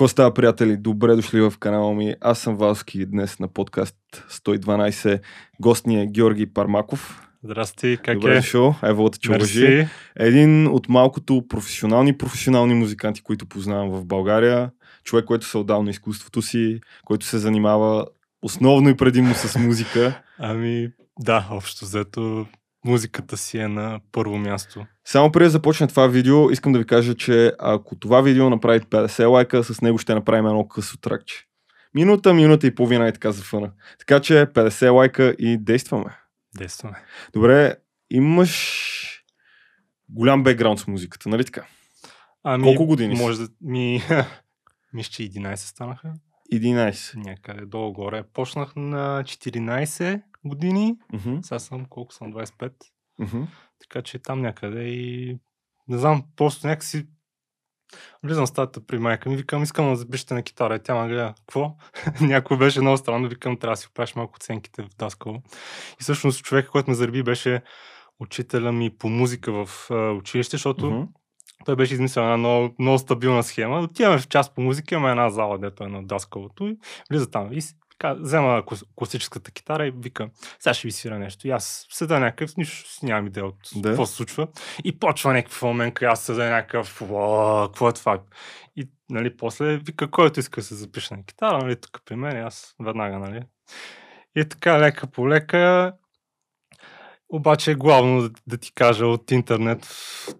Какво става, приятели? Добре дошли в канала ми. Аз съм Валски днес на подкаст 112. Гост ни е Георги Пармаков. Здрасти, как Добре е? дошъл. Ево те чуважи. Един от малкото професионални професионални музиканти, които познавам в България. Човек, който се е отдал на изкуството си, който се занимава основно и предимно с музика. Ами, да, общо взето музиката си е на първо място. Само преди да започне това видео, искам да ви кажа, че ако това видео направи 50 лайка, с него ще направим едно късо тракче. Минута, минута и половина и така за фъна. Така че 50 лайка и действаме. Действаме. Добре, имаш голям бекграунд с музиката, нали така? Ами, Колко години? Може да ми... Мисля, че 11 станаха. 11. Някъде долу-горе. Почнах на 14 години. Мгм, Сега съм колко съм 25. мгм. Така че там някъде и... Не знам, просто някакси Влизам в стаята при майка ми, викам, искам да запишете на китара. И тя ме гледа, какво? Някой беше много странно, викам, трябва да си оправиш малко оценките в Даскало. И всъщност човека, който ме зареби, беше учителя ми по музика в а, училище, защото Мгм. той беше измислил една много, много стабилна схема. Отиваме в час по музика, има една зала, дето е на Даскалото и влиза там. И взема клас- класическата китара и вика, сега ще ви свира нещо. И аз седа някакъв, нищо си нямам идея от Да. какво се случва. И почва някакъв момент, и аз седа някакъв, «Уа, какво е това? И нали, после вика, който иска да се запише на китара, нали, тук при мен, аз веднага, нали. И така, лека по лека, обаче главно да, да ти кажа от интернет,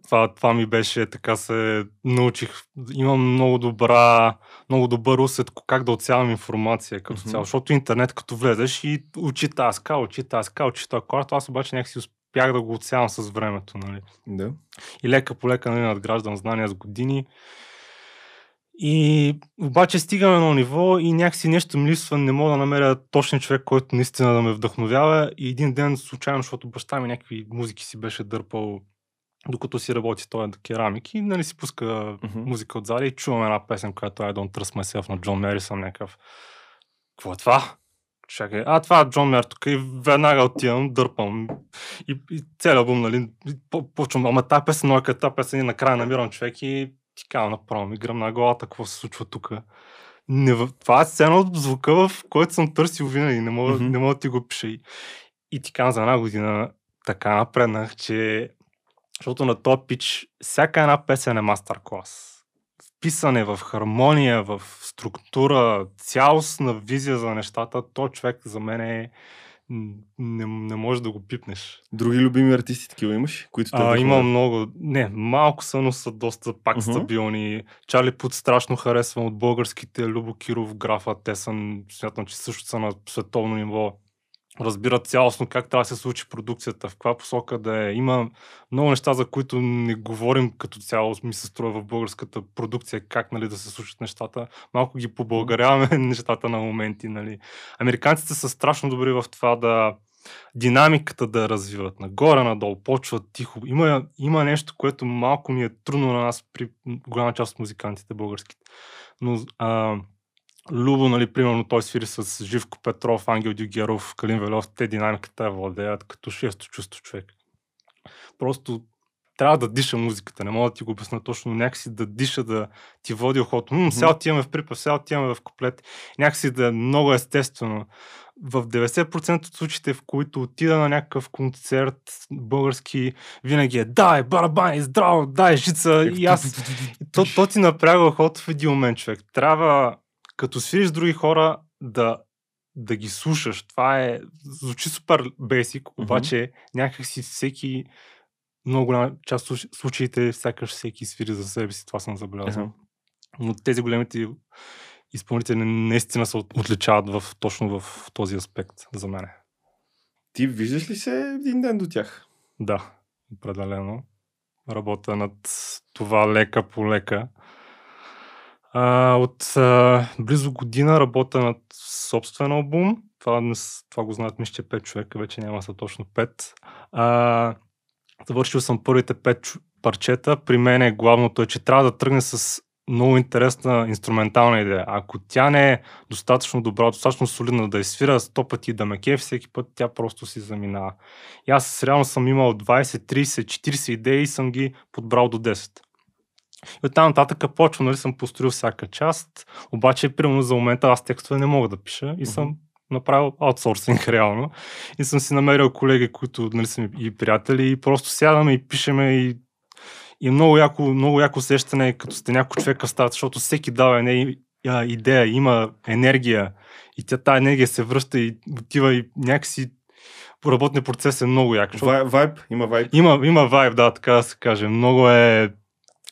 това, това ми беше, така се научих. Имам много добра, много добър усет как да отсявам информация като Мгм. цяло, защото интернет като влезеш и учи таска, учи таска, учи корд, аз обаче някакси успях да го отсявам с времето, нали. Да. И лека по лека нали, надграждам знания с години. И обаче стигаме на ниво и някакси нещо ми липсва, не мога да намеря точен човек, който наистина да ме вдъхновява. И един ден случайно, защото баща ми някакви музики си беше дърпал докато си работи той е керамик и нали си пуска Мгм. музика отзади и чувам една песен, която е Don't Trust Myself на Джон Мерисън, някакъв. Какво е това? Чакай, а това е Джон Мер тук и веднага отивам, дърпам. И, и целият албум, нали, почвам, ама тази песен, като тази песен и накрая намирам човек и ти казвам направо ми гръм на главата, какво се случва тук. Не, това е сцена от звука, в който съм търсил винаги, не мога, Мгм. не мога да ти го пиша. И, и ти казвам за една година така напреднах, че защото на този пич всяка една песен е мастер-клас. В писане, в хармония, в структура, цялостна визия за нещата, то човек за мен е не, не може да го пипнеш. Други любими артисти такива имаш, които те А, вдъхновяват? има много. Не, малко са, но са доста пак Мгм. стабилни. Чарли Пут страшно харесвам от българските Любо Киров, Графа. Те са, смятам, че също са на световно ниво. Разбират цялостно как трябва да се случи продукцията, в каква посока да е. Има много неща, за които не говорим като цяло, ми се струва в българската продукция, как нали, да се случат нещата. Малко ги побългаряваме нещата на моменти. Нали. Американците са страшно добри в това да динамиката да развиват. Нагоре, надолу, почват тихо. Има, има нещо, което малко ни е трудно на нас при голяма част от музикантите българските. Но а, Любо, нали, примерно, той свири с Живко Петров, Ангел Дюгеров, Калин Велев, те динамиката я владеят като шесто чувство човек. Просто трябва да диша музиката, не мога да ти го обясня точно, но някакси да диша, да ти води охото. М, сега отиваме в припев, сега отиваме в куплет. Някакси да е много естествено. В 90% от случаите, в които отида на някакъв концерт български, винаги е дай, барабани, здраво, дай, жица. И аз и то, то ти напряга охото в един момент, човек. Трябва, като свириш с други хора, да, да ги слушаш. Това е, звучи супер бейсик, обаче някакси всеки, много голяма част от случ- случаите, сякаш всеки свири за себе си. Това съм забелязал. Аха. Но тези големите изпълнители наистина се от- отличават в, точно в този аспект за мен. Ти виждаш ли се един ден до тях? Да, определено. Работя над това лека по лека. А, от а, близо година работя над собствен албум. Това, това го знаят мисля, че 5 човека, вече няма са точно 5. А, завършил съм първите 5 чу- парчета. При мен е главното е, че трябва да тръгне с много интересна инструментална идея. Ако тя не е достатъчно добра, достатъчно солидна да изсвира 100 пъти да ме кефи, всеки път тя просто си заминава. И аз реално съм имал 20, 30, 40 идеи и съм ги подбрал до 10. И оттам нататък почвам, нали, съм построил всяка част, обаче, примерно за момента аз текстове не мога да пиша и съм направил аутсорсинг реално. И съм си намерил колеги, които нали, са ми и приятели и просто сядаме и пишеме и и много яко, много яко усещане, като сте някой човек в стаята, защото всеки дава една идея, има енергия и тя тази енергия се връща и отива и някакси работния процес е много як. Вайб? Има вайб? Има, има вайб, да, така да се каже. Много е...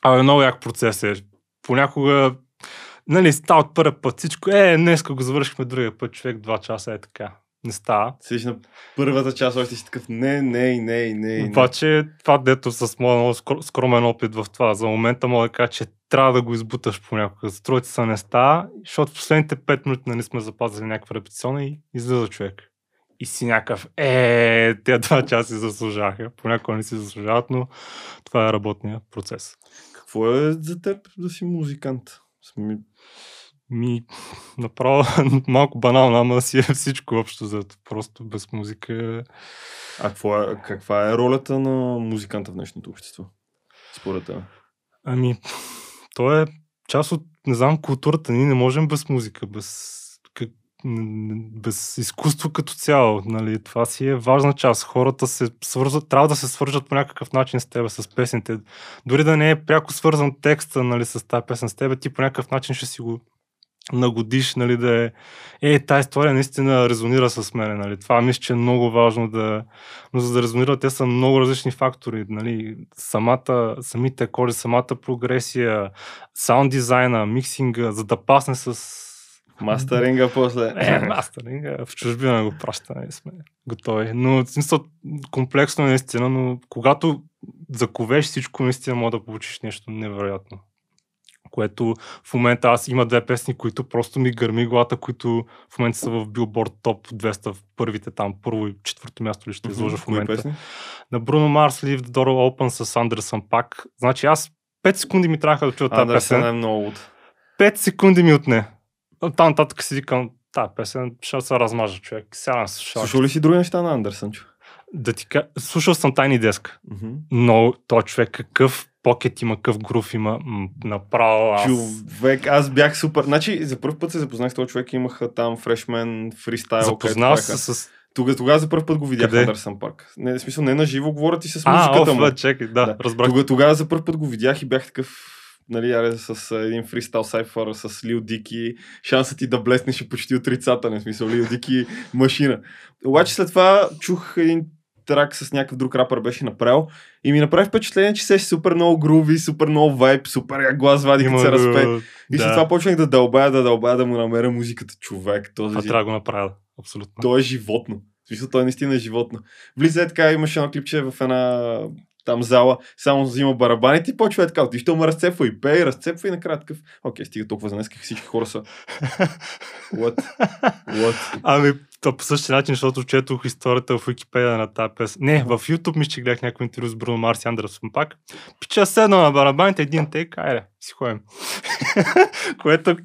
Абе, много як процес е. Понякога нали, става от първи път всичко. Е, днес го завършихме другия път, човек, два часа е така. Не става. Седиш на първата част още си такъв не, не, не, не. Обаче това дето с моя много скромен опит в това, за момента мога да кажа, че трябва да го избуташ понякога. За троица не става, защото в последните 5 минути нали сме запазили някаква репетиционна и излиза човек и си някакъв, е, те два часа заслужаваха. Понякога не си заслужават, но това е работния процес. Какво е за теб да си музикант? Сми... Ми, направо малко банално, ама си е всичко общо за Просто без музика. Е- а какво е, каква е ролята на музиканта в днешното общество? Според теб? Ами, то е част от, не знам, културата. Ние не можем без музика, без без изкуство като цяло. Нали? Това си е важна част. Хората се свързват, трябва да се свържат по някакъв начин с теб, с песните. Дори да не е пряко свързан текста нали, с тази песен с теб, ти по някакъв начин ще си го нагодиш, нали, да е, е, тази история наистина резонира с мен, нали. Това мисля, че е много важно да, но за да резонира, те са много различни фактори, нали. Самата, самите коли, самата прогресия, саунд дизайна, миксинга, за да пасне с Мастеринга после. Е, мастеринга. В чужбина го пращаме и сме готови. Но смисъл, комплексно е наистина, но когато заковеш всичко, наистина може да получиш нещо невероятно. Което в момента аз има две песни, които просто ми гърми главата, които в момента са в Billboard Top 200 в първите там, първо и четвърто място ли ще изложа в момента. Песни? На Bruno Mars Leave the Door Open с Андерсън пак. Значи аз 5 секунди ми трябваха да чуя тази песен. е много. 5 секунди ми отне. Там нататък си викам, та песен ще се размажа човек. Сега се Слушал ли си други неща на Андерсън? Да ти ка... Слушал съм Тайни Деск, mm-hmm. но той човек какъв покет има, какъв грув има, м- направо аз... Човек, аз бях супер. Значи, за първ път се запознах с този човек, имаха там фрешмен, фристайл. Запознал се с... Тогава, тогава за първ път го видях Къде? Андерсън Парк. Не, в смисъл, не на живо, говорят и с музиката а, оф, му. чекай, да, да. разбрах. Тогава, тогава за първ път го видях и бях такъв нали, аре, с един фристайл сайфър с Лил Дики, шансът ти да блеснеш е почти отрицателен, в смисъл Лил Дики машина. Обаче след това чух един трак с някакъв друг рапър беше направил и ми направи впечатление, че се е супер много груви, супер много вайб, супер як глас вади, като се разпе. И да. след това почнах да дълбая, да дълбая, да му намеря музиката човек. Този Това трябва да го направя, абсолютно. То е животно. В смисъл, той наистина е животно. Влиза е така, имаше едно клипче в една там зала, само взима барабаните и почва е така, ти ще ме разцепва и пее, разцепва и накрая такъв, окей, стига толкова за днес, всички хора са. What? What? Ами, то по същия начин, защото четох историята в Википедия на тази песен. Не, в YouTube ми ще гледах някой интервю с Бруно Марс и Андерсон пак. Пича седна на барабаните, един тейк, айде, си ходим. Което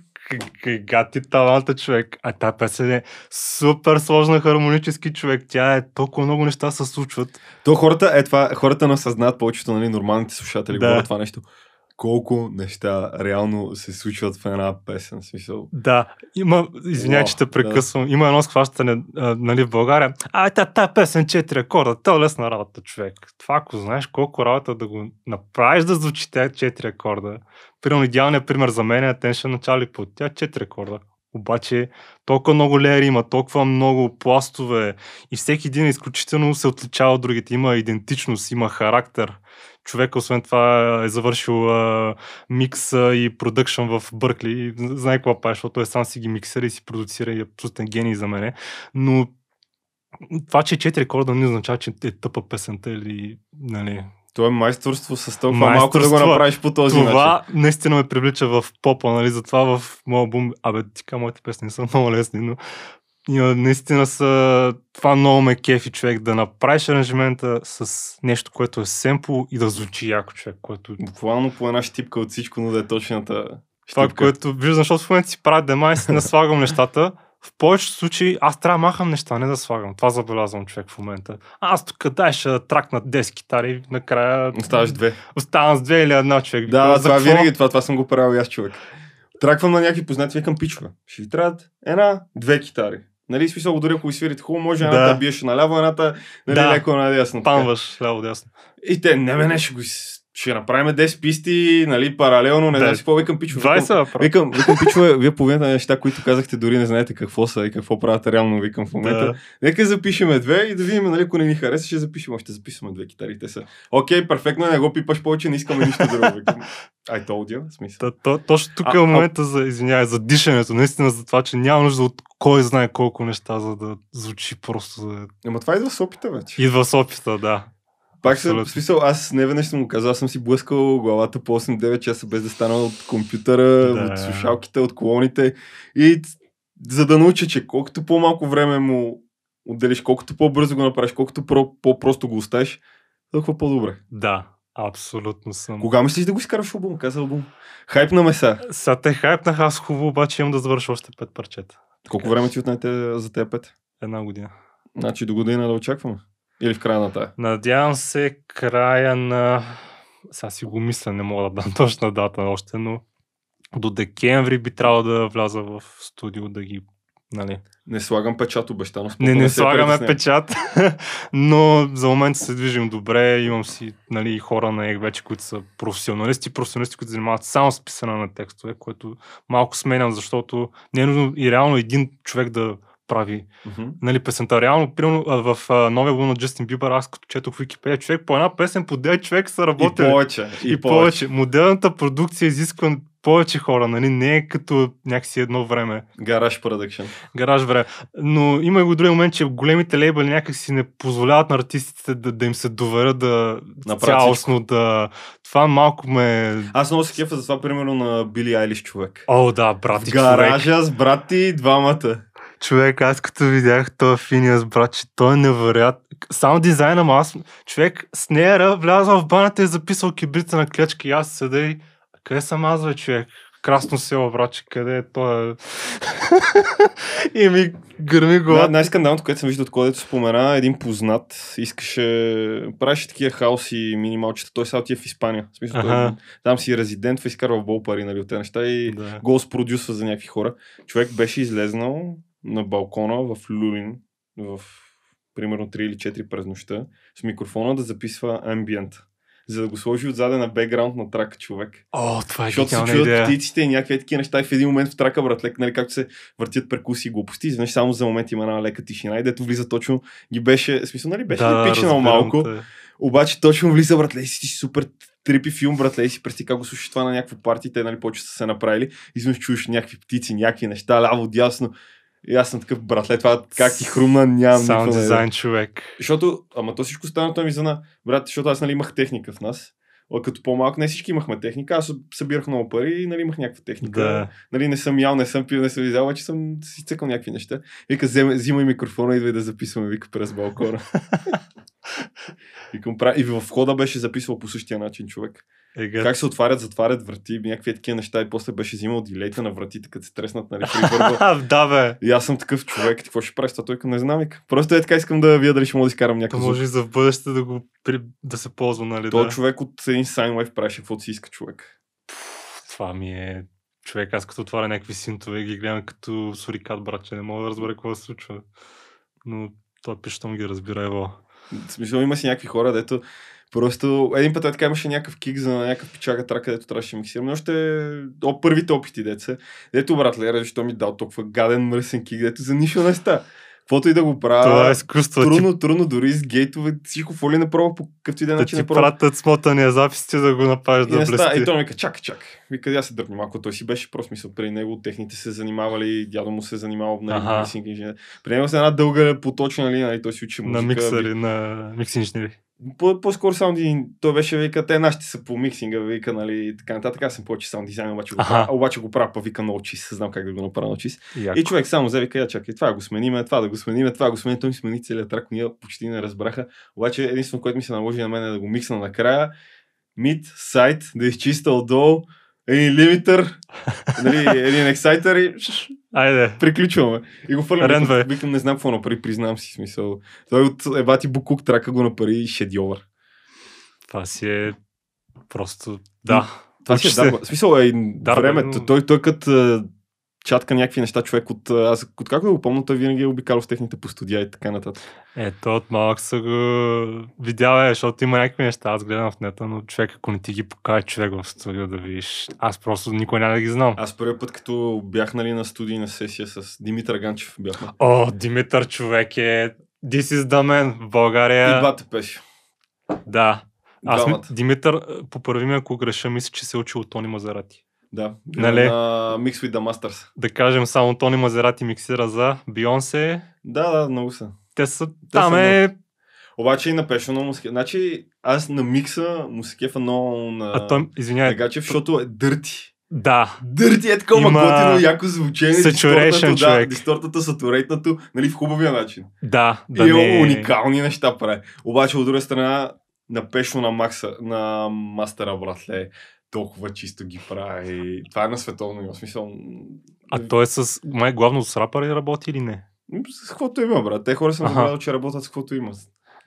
гати таланта човек. А тази песен е супер сложна хармонически човек. Тя е толкова много неща се случват. То хората, е това, хората не осъзнават повечето, нали, нормалните слушатели да. говорят това нещо колко неща реално се случват в една песен. Смисъл. Да, има, извинявай, че те прекъсвам, да. има едно схващане а, нали, в България. А, та, та песен 4 акорда, то е лесна работа, човек. Това, ако знаеш колко работа да го направиш да звучи тя 4 акорда. Примерно идеалният пример за мен е Attention начали по тя 4 акорда. Обаче толкова много леери има, толкова много пластове и всеки един изключително се отличава от другите. Има идентичност, има характер човек, освен това, е завършил а, микс и продъкшн в Бъркли. Знае какво прави, защото той сам си ги миксира и си продуцира и е абсолютен гений за мене. Но това, че е четири рекорда не означава, че е тъпа песента или нали, това е майсторство с толкова малко да го направиш по този това начин. Това наистина ме привлича в попа, нали? Затова в моя албум, абе, тика, моите песни са много лесни, но и наистина са... Това много ме кефи човек да направиш аранжимента с нещо, което е семпл и да звучи яко човек, което... Буквално по една щипка от всичко, но да е точната Това, което виждам, защото в момента си правя дема и си наслагам нещата, в повечето случаи аз трябва да махам неща, не да слагам. Това забелязвам човек в момента. Аз тук дай ще тракна 10 китари накрая Оставаш две. оставам с две или една човек. Да, За това какво? винаги, това, това съм го правил и аз човек. Траквам на някакви познати, викам пичове. Ще ви трябват една, две китари. Нали, смисъл, дори ако ви свирите хубаво, може едната Да. биеш наляво, едната нали, Да. леко надясно. Памваш ляво дясно. И те, не не, ще го ще направим 10 писти, нали, паралелно, не Да. знам си какво, викам пичове. Викам, 20 въпрос. викам, викам пичове, вие половината неща, които казахте, дори не знаете какво са и какво правят реално, викам в момента. Да. Нека запишеме две и да видим, нали, ако не ни хареса, ще запишем, ще записваме две китари. Те са. Окей, перфектно, не го пипаш повече, не искаме нищо друго. Викам. I told you, смисъл. Та, то, точно тук А- е а- момента за, извинявай, за дишането, наистина за това, че няма нужда от кой знае колко неща, за да звучи просто. За... Ама това идва с опита вече. Идва с опита, да. Пак съм, в смисъл, аз не веднъж съм го казал, аз съм си блъскал главата по 8-9 часа без да стана от компютъра, Да. от слушалките, от колоните. И за да науча, че колкото по-малко време му отделиш, колкото по-бързо го направиш, колкото про- по-просто го оставиш, толкова по-добре. Да, абсолютно съм. Кога мислиш да го изкараш албум? Каза албум. Хайп на меса. Сега те хайпнах, аз хубаво, обаче имам да завърша още пет парчета. Колко време ти отнете за тези пет? Една година. Значи до година да очакваме. Или в края на тая. Надявам се края на... Сега си го мисля, не мога да дам точна дата още, но до декември би трябвало да вляза в студио да ги... Нали. Не слагам печат обещано. Не, не се слагаме печат, но за момента се движим добре. Имам си нали, хора на ЕГ вече, които са професионалисти, професионалисти, които занимават само с писане на текстове, което малко сменям, защото не е нужно и реално един човек да прави Мгм. нали, песента. Реално, примерно, в а, новия на Джастин Бибър, аз като четох в Википедия, човек по една песен по 9 човек са И работили. повече. И, повече. Моделната продукция изисква повече хора, нали? Не е като някакси едно време, Гараж продъкшн. гараж време. Но има и го други момент, че големите лейбъли някакси не позволяват на артистите да, да им се доверят да Направят цялостно да... Това малко ме... Аз много се кефа за това, примерно на Били Айлиш човек. О, да, В брати, човек. гаража с брат ти двамата. Човек, аз като видях този Финиас, брат, че той е невероятен. Само дизайна аз, човек, с нея влязъл в банята и е записал кибрица на клечка и аз седа и къде съм аз, бе, човек? Красно село, братче, къде е той? и ми гърми Най- главата. най-скандалното, което съм виждал от кодето спомена, един познат искаше, правеше такива хаоси минималчета. Той сега отива в Испания. В смисъл, той, там си резидент, изкарва в бол пари нали, от тези неща и Да. го спродюсва за някакви хора. Човек беше излезнал на балкона в Люлин, в примерно 3 или 4 през нощта, с микрофона да записва амбиент. За да го сложи отзаде на бекграунд на трака човек. О, това е Защото се чуят идея. птиците и някакви такива неща и в един момент в трака, братле, нали, както се въртят перкуси и глупости, изведнъж само за момент има една лека тишина и дето влиза точно, ги беше, смисъл, нали, беше да, пичнал разбирам малко, те. обаче точно влиза, братле, и си супер трипи филм, братле, и си представи как го слушаш това на някакво парти, те, нали, повече са се направили, изведнъж чуеш някакви птици, някакви неща, ляво, дясно. И аз съм такъв, братле, това как ти хрумна, нямам Саунд дизайн човек. Защото, ама то всичко стана, той ми зана, брат, защото аз нали имах техника в нас. А Като по-малко, не всички имахме техника, аз събирах много пари и нали имах някаква техника. Да. Нали не съм ял, не съм пил, не съм изял, обаче съм си цъкал някакви неща. Вика, взимай микрофона, идвай да записваме, вика през балкона. Викам, и в входа беше записвал по същия начин човек. Ега. Как се отварят, затварят врати, някакви такива неща и после беше взимал дилейта на вратите, като се треснат, нали, при върба. да, бе. И аз съм такъв човек, какво ще правиш? Това той към не знам. Просто е така искам да вия дали ще мога да изкарам То някакъв може и за бъдеще да го при... да се ползва, нали? Той да. човек от един Сайнлайф правеше каквото си иска човек. Това ми е... Човек, аз като отваря някакви синтове и ги гледам като сурикат, брат, че не мога да разбера какво се случва. Но той пищом ги разбира, ево. В смисъл има си някакви хора, дето просто един път е така имаше някакъв кик за някакъв пичага трака, където трябваше да миксираме. Още о, първите опити, деца. Дето брат Лера, защо ми дал толкова гаден мръсен кик, дето за нищо не ста. Каквото и да го правя. Това е изкуство. Ти, Трудно, трудно, дори с гейтове, всичко фоли направо по какъвто и да е да начин ти направо. пратят смотания запис, ти да го направиш да не ста, и блести. той ми вика, чакай, чакай. Вика, я се дръпни малко. Той си беше просто мисъл. При него техните се занимавали, дядо му се занимавал нали, Аха. миксинг инженер. При него се една дълга поточна линия, нали, той си учи музика. На миксери, на микс инженери. По- по-скоро саунд дизайн, той беше вика, те нашите са по миксинга, вика, нали, и така нататък. Аз съм повече саунд дизайн, обаче го, правя, обаче го правя, па вика много чист, знам как да го направя много чист. Яко. И човек само взе, вика, я чакай, това да го смениме, това да го смениме, това да го смениме, той ми смени целият трак, ние почти не разбраха. Обаче единствено, което ми се наложи на мен е да го миксна накрая, мид, сайт, да изчиста отдолу, един лимитър, нали, един ексайтър и Айде. Приключваме. И го фърлям. Рендвай. Викам, не знам какво направи, признавам си смисъл. Той от Ебати Букук трака го направи шедьовър. Това си е просто... Да. Това си е. В смисъл е Дарба, времето. но- Той, той като а, чатка някакви неща, човек от... Аз от как да го помня, той винаги е обикалял в техните по студия и така нататък. Е, той от малък са го видял, е, защото има някакви неща. Аз гледам в нета, но човек, ако не ти ги покаже човек в студио да видиш, аз просто никой няма да ги знам. Аз първият път, като бях нали, на студийна сесия с Димитър Ганчев, бяхме. О, Димитър човек е... This is the man в България. И бата пеше. Да. Аз. Димитър, поправи ме, ако греша, мисля, че се е учил от Тони Мазерати. Да. Нали? На Mix with the Masters. Да кажем, само Тони Мазерати миксира за Бионсе. Да, да, много са. Те са... там са е... Обаче и на Пешо много му Значи аз на микса му се кефа много на, А той, на извиняй, Гачев, защото е дърти. да, Дърти е такова Има готино, яко звучение. saturation, да, човек. дистортата, сатурейтнато, нали, в хубавия начин. да, Да да и не... уникални неща прави. Обаче от друга страна, на Пешо на Макса, на Мастера, братле, толкова чисто ги прави. Това е на световно ниво. Смисъл, А той е с... Май главно с рапъри работи или не? с каквото има, брат. Те хора Аха. набрал, че работят с каквото има.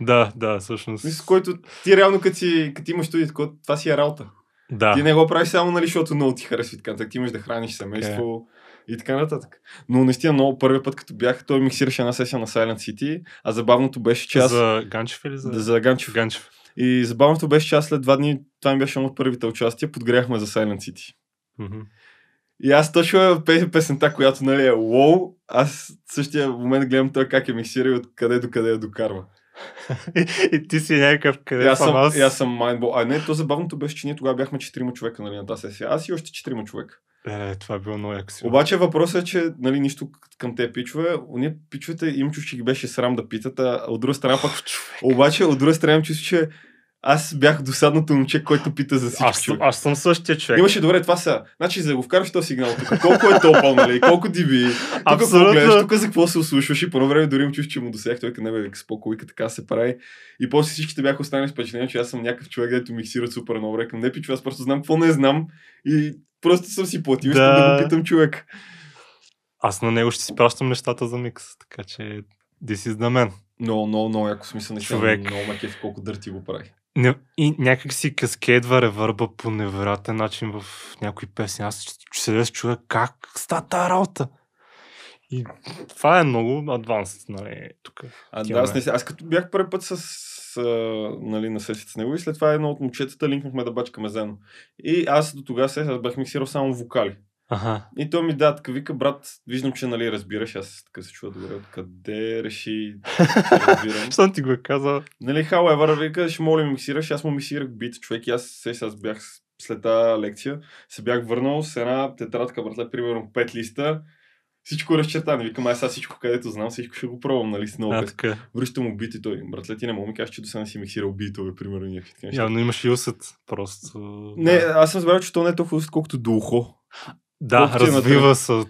Да, да, всъщност. С който ти реално, като, си, като имаш студия, това си е работа. Да. Ти не го правиш само, нали, защото много ти харесва и така. нататък. Ти имаш да храниш семейство и така нататък. Но наистина много първият път, като бях, той миксираше една сесия на Silent City, а забавното беше, че аз... За Ганчев или за... За, за Ганчев. Ганчев. И забавното беше, че аз след два дни, това ми беше едно от първите участия, подгряхме за Silent City. Мгм. И аз точно пе- песента, която нали е лоу, аз в същия момент гледам той как е миксира и от къде до къде я докарва. и, и ти си някакъв къде И аз съм съм, аз. и аз съм майнбол. А не, то забавното беше, че ние тогава бяхме четирима човека нали, на тази сесия. Аз и още четирима човека. Е, това е било много яко си. Обаче въпросът е, че нали, нищо към те пичове. Ние пичовете им чуш, че ги беше срам да питат, а от друга страна пък... Обаче от друга страна им чувство, че аз бях досадното момче, който пита за всичко. Аз, аз съм същия човек. Имаше добре, това са. Значи, за да го вкараш този сигнал, тук колко е топъл, нали? Колко. Тук какво Абсолютно. гледаш, тук за какво се ослушваш и едно време дори им чуш, че му досеях. Той не бе, вика, споко, вика, така се прави. И после всичките бяха останали с впечатление, че аз съм някакъв човек, дето миксира супер много време. Към не пичу, аз просто знам какво не знам и просто съм си платил, искам Да. да го питам човек. Аз на него ще си пращам нещата за микс, така че this is the man. Много, много, много яко смисъл. Човек. Много ме кефи колко дърти го прави. Не, и някак си каскейдва ревърба по невероятен начин в някои песни. Аз ще седя с човек как ста тази работа. И това е много адванс, нали, тук. А, да, аз, не, аз като бях първи път с, а, нали, на сесията с него и след това едно от момчетата линкнахме да бачкаме заедно. И аз до тогава се аз бях миксирал само вокали. Ага. И той ми да, така вика, брат, виждам, че нали разбираш, аз така се чува добре, откъде реши, разбирам. Щом ти го е казал. нали, however, вика, ще моля ми миксираш, аз му миксирах бит, човек, и аз се аз бях след тази лекция, се бях върнал с една тетрадка, братле, примерно 5 листа, всичко разчертано. Викам, аз сега всичко, където знам, всичко ще го пробвам, нали, с много така. Връщам му бит и той, братле, ти не мога ми кажеш, че до сега не си миксирал битове, примерно, някакви неща. Явно имаш и усет, просто. Не, аз съм разбрал, че то не е толкова колкото до ухо. Да, е развива се.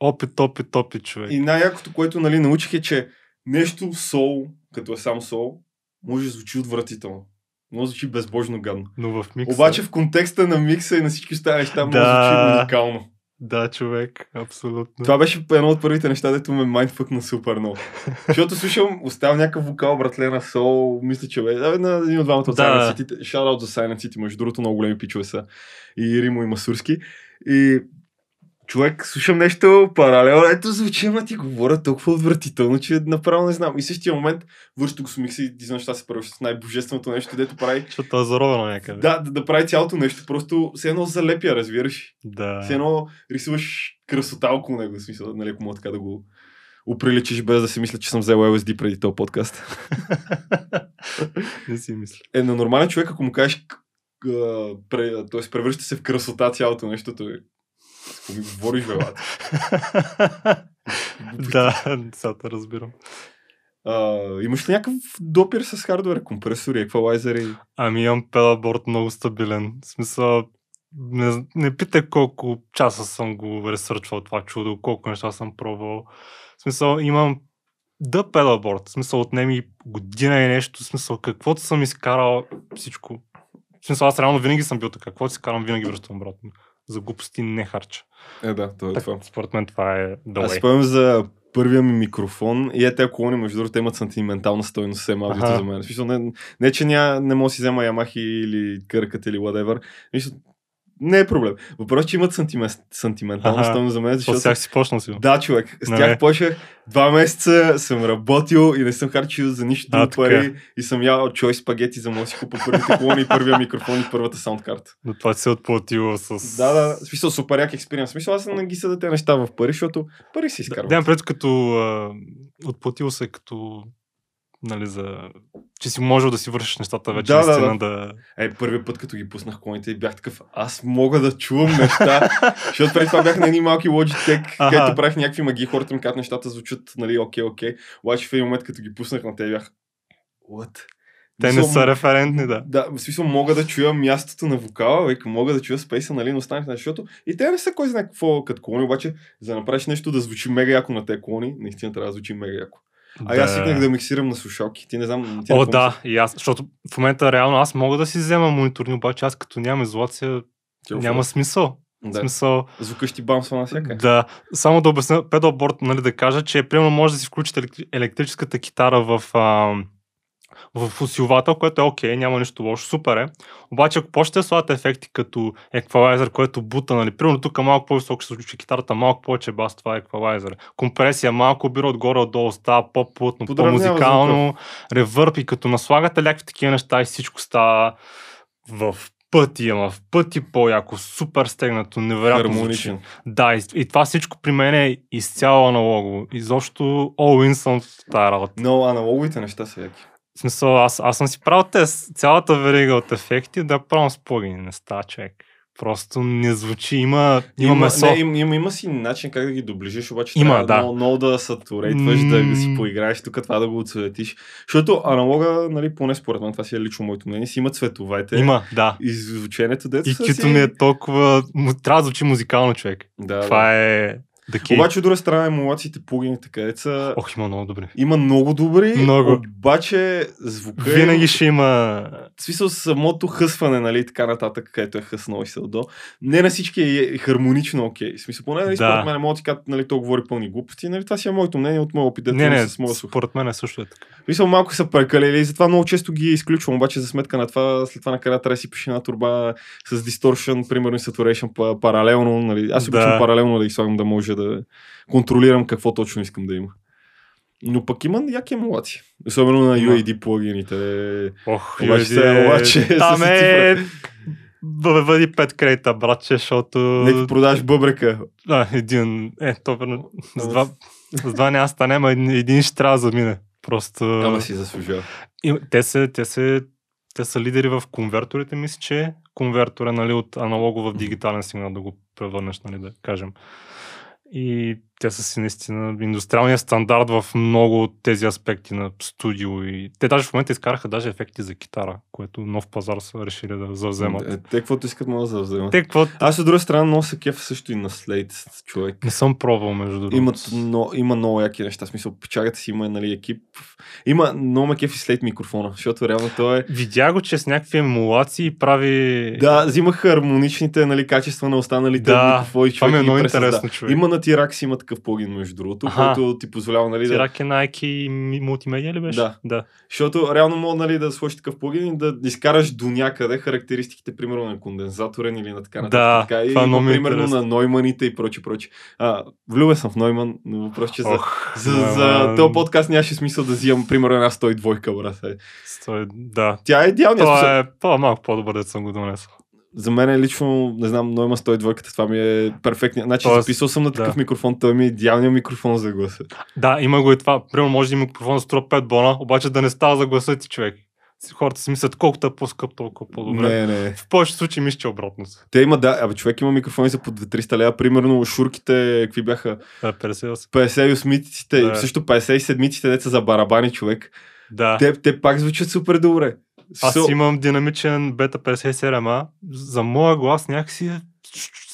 Опит, опит, опит, човек. И най-якото, което нали, научих е, че нещо сол, като е сам сол, може да звучи отвратително. Може да звучи безбожно гадно. Но в микса... Обаче в контекста на микса и на всички останали неща може да Да. звучи уникално. Да, човек, абсолютно. Това беше едно от първите неща, дето ме майндфъкна супер много. Защото слушам, оставям някакъв вокал, братле на сол, мисля, че бе, абе, на един от двамата от Да. Silent City. Shoutout за Silent City, между другото, много големи пичове са. И Римо и Масурски. И човек, слушам нещо паралелно, ето звучи, ама ти говоря толкова отвратително, че направо не знам. И в същия момент върши го с микса и изведнъж това се прави с най-божественото нещо, дето прави. Защото е заровено някъде. Да, да, да прави цялото нещо, просто все едно залепя, разбираш. Да. Все едно рисуваш красота около него, в смисъл, нали, ако мога така да го оприличиш без да си мисля, че съм взел LSD преди този подкаст. Не си мисля. Е, на нормален човек, ако му кажеш, т.е. превръща се в красота цялото нещо, той какво ми говориш, бе, да, сега те разбирам. А, имаш ли някакъв допир с хардвер, компресори, еквалайзери? Ами имам педалборд много стабилен. В смисъл, не, не питай колко часа съм го ресърчвал това чудо, колко неща съм пробвал. В смисъл, имам да педалборд. В смисъл, отнеми година и нещо. В смисъл, каквото съм изкарал, всичко. В смисъл, аз реално винаги съм бил така. Каквото си карам, винаги връщам обратно. За глупости не харча. Е, да, то е това. Според мен това е the Аз спомням за първия ми микрофон и е тези колони, между другото, имат сантиментална стойност съвсем аудиото за мен. Смисъл, не, не, че ня, не мога да си взема Ямахи или Къркът или whatever. Мисля, не е проблем. Въпросът, че имат сантимен, сантиментална стойност за мен, От защото... сега си почнал си. Да, човек. С Нали? тях почнах два месеца, съм работил и не съм харчил за нищо А, друго така. пари и съм ял чой спагети, за да си купа първите колони, първия микрофон и първата саундкарта. Но това ти се отплатило с... Да, да, в смисъл супер як експириенс. В смисъл аз не ги съда тези неща в пари, защото пари си изкарват. Да, пред като а, отплатил се като нали, за... че си можел да си вършиш нещата вече Да, да, наистина да... Е, първият път, като ги пуснах коните и бях такъв, аз мога да чувам неща, защото преди това бях на едни малки Logitech, Аха. където правих някакви магии, хората ми казват нещата звучат, нали, окей, окей. Обаче в един момент, като ги пуснах на те, бях, what? Те не са референтни, да. Да, в смисъл мога да чуя мястото на вокала, мога да чуя спейса, нали, но останах на защото и те не са кой знае какво като колони, обаче за да направиш нещо да звучи мега яко на те колони, наистина трябва да звучи мега яко. А и аз свикнах да миксирам на слушалки. Ти не знам. Ти О, да, и аз, защото в момента реално аз мога да си взема мониторни, обаче аз като нямам изолация, Ти няма смисъл. Да. смисъл, Звука ще ти бамсва на всяка. да, само да обясня, педалборд, нали, да кажа, че примерно може да си включите електри- електрическата китара в, а, в усилвател, което е окей, няма нищо лошо, супер е. Обаче ако почнете да слагате ефекти като еквалайзер, което бута, нали, примерно тук малко по-високо ще се звучи китарата, малко повече бас, това е еквалайзер. Компресия малко бира отгоре отдолу, става по-плътно, по-музикално, ревърп и като наслагате някакви такива неща и всичко става в пъти, ама в пъти по-яко, супер стегнато, невероятно звучи. Да, и, и това всичко при мен е изцяло аналогово. Изобщо all in съм в тази работа. Но аналоговите неща са яки. В смисъл, аз, аз съм си правил тест, цялата верига от ефекти да правим с плагини. Не става човек. Просто не звучи, има, има, месо. Не, има, има, има, си начин как да ги доближиш, обаче Има, трябва да. много, много да сатурейтваш, да М. си поиграеш тук, това да го отсветиш. Защото аналога, нали, поне според мен, това си е лично моето мнение, си има цветовете. Има, да. И звученето, дето И кито си... ми е толкова... Трябва да звучи музикално, човек. Да, да. Това е... Да ки... Обаче, от друга страна, емулациите, пугините, където са... Ох, има много добри. Има много добри, Много. обаче звука е... Винаги ще има... В смисъл самото хъсване, нали, така нататък, където е хъснал и селдо. Не на всички е хармонично окей. В смисъл, поне, нали, Да. според мен, мога да ти кажа, нали, то говори пълни глупости. Нали, това си е моето мнение от моя опит, Не, не, с моя според мен е също е така. Мисля, малко са прекалели и затова много често ги изключвам, обаче за сметка на това, след това накрая трябва да си пише една турба с distortion, примерно и saturation па- паралелно. Нали. Аз Да. обичам паралелно да ги слагам да може да контролирам какво точно искам да има. Но пък има яки емулации. Особено на. UAD плагините. Ох, Обаче Юди се- е- обаче Там с е... Бъде 5 крейта, братче, защото... Нека продаш бъбрека. А, един... Е, то верно. С два, с два няма стане, ама един, ще трябва да замине. Просто... Ама си заслужава. И, те, са, те, са, те са лидери в конверторите, мисля, че конвертора нали, от аналого в дигитален сигнал да го превърнеш, нали, да кажем. И те са си наистина индустриалния стандарт в много от тези аспекти на студио. И те даже в момента изкараха даже ефекти за китара, което нов пазар са решили да завземат. Е, Те, каквото искат, могат да вземат. Те какво? Аз от друга страна много се кефа също и на Slate човек. Не съм пробвал, между другото. Имат, но, има много яки неща. Смисъл, печагата си има нали, екип. Има много ме кефи след микрофона, защото реално той е... Видя го, че с някакви емулации прави... Да, взимах хармоничните нали, качества на останалите Да, микрофони. това ми е човек, и много интересно, човек. Има на T-Rax има такъв плагин, между другото, Аха. който ти позволява нали, да, Тирак е Nike мултимедия ли беше? Да. да. Защото реално мога нали, да сложиш такъв плагин и да изкараш до някъде характеристиките, примерно на кондензаторен или на така нататък. Да, така, и, това много ми е примерно интересно. на Нойманите и прочи, прочи. А, влюбен съм в Нойман, но въпрос, че за, Ох, за, за този подкаст нямаше смисъл да взимам, примерно, една 102 брат. Стой, да. Тя е идеалният. Това е, това е по-добър, да съм го донесъл. За мен е лично, не знам, но има 102 това ми е перфектният. Значи Тоест, записал съм на такъв да. микрофон, той ми е идеалният микрофон за гласа. Да, има го и това. Примерно може да има микрофон струва 5 бона, обаче да не става за гласа ти човек. Хората си мислят колкото е по-скъп, толкова по-добре. Не, не. В повечето случаи мисля, че е обратно. Те има, да, абе, човек има микрофони за по 200 лева. Примерно шурките, какви бяха? Да, 58. 58-миците, Да. да. също 57-миците, деца за барабани човек. Да. Те, те пак звучат супер добре. Аз Со- имам динамичен бета 57А. За моя глас някакси е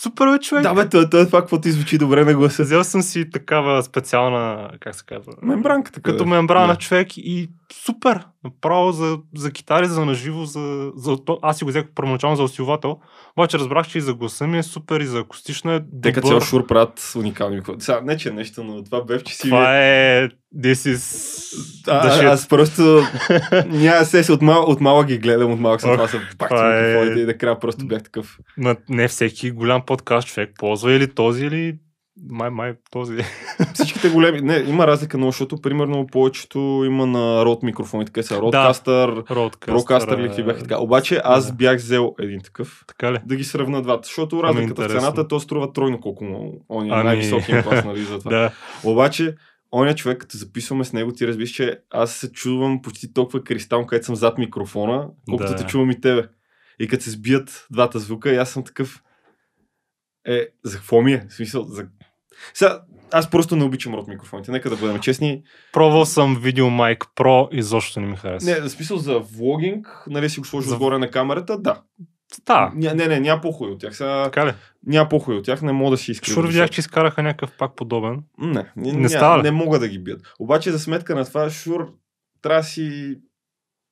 Супер бе, човек. Да, бе, това, това, това какво ти звучи добре на гласа. Взел съм си такава специална, как се казва? Мембранка така. Като мембрана Да. човек и супер. Направо за, за китари, за наживо, за, за аз си го взех първоначално за усилвател, обаче разбрах, че и за гласа ми е супер, и за акустична е добър. цял шур правят уникални микрофони. Сега, не че е нещо, но това бе, че си... Това е... This is... А, аз просто няма се, се от, мал, от малък ги гледам, от малък съм това са пак е- микрофоните и накрая просто бях такъв. Ма, не всеки голям подкаст човек ползва или този, или май, май този. Всичките големи, не, има разлика много, защото примерно повечето има на род микрофони, така са Родкастър. Procaster или какви бяха така. Обаче аз бях взел един такъв, Така ли? да ги сравна двата, защото разликата в цената, то струва тройно колко много. Он е Ами- най-високия клас, нали, за това. Да. Обаче, оня човек, като записваме с него, ти разбираш, че аз се чувам почти толкова кристално, където съм зад микрофона, колкото Да. те чувам и тебе. И като се сбият двата звука, и аз съм такъв. Е, за какво ми е? В смисъл, за... Сега, аз просто не обичам рот микрофоните, нека да бъдем честни. Пробвал съм видеомайк Pro и изобщо не ми хареса. Не, в смисъл за влогинг, нали си го сложил За- отгоре на камерата, да. Да, Ня, не, не, няма по-хуй от тях. Сега, така ли? няма по-хуй от тях, не мога да си изкривя. Шур видях, че изкараха някакъв пак подобен. Не, не, Не не, става не мога да ги бият. Обаче за сметка на това, Шур трябва да си...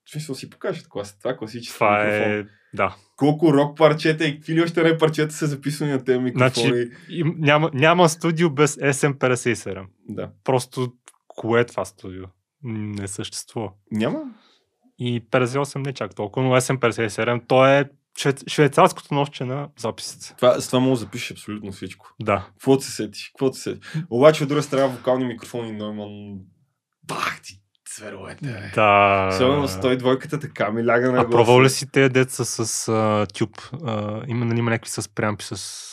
В смисъл си клас. Това е класически Това микрофон. е... Да. Колко рок парчета и какви ли още не парчета са записани на тези микрофони. Значи, няма, няма студио без SM57. Да. Просто кое е това студио? Не съществува. Няма? И 58 не чак толкова, но SM57 то е шве- швейцарското нощче на записите. Това, с това мога да запишеш абсолютно всичко. Да. Какво се сетиш? Какво се сетиш? Обаче от друга страна вокални микрофони Нойман... Бах ти, цверовете. бе. Да. Особено 102-ката така ми ляга на А пробвал ли си те деца с а, тюб? А, има, нали, има някакви с преампи с...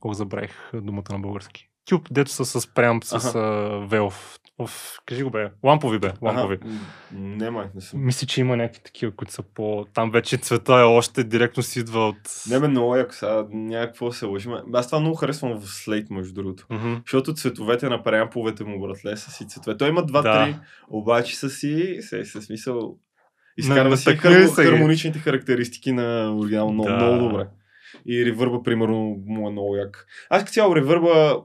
Колко забравих думата на български. Тюб, дето са с преамп, с а, велов. Оф, кажи го бе. Лампови бе. Лампови. Ага, м, не, съм. Мисля, че има някакви такива, които са по... Там вече цвета е още директно си идва от... Не бе, много яко сега, някакво се лъжим. Аз това много харесвам в Slate, между другото. Мгм. Защото цветовете на преамповете му, братле, са си цветове. Той има два-три, Да. обаче са си, се, се смисъл, изкарва На- си ги. хармоничните характеристики на оригинал много, Да. много добре. И ревърба, примерно, му е много як. Аз като цяло ревърба,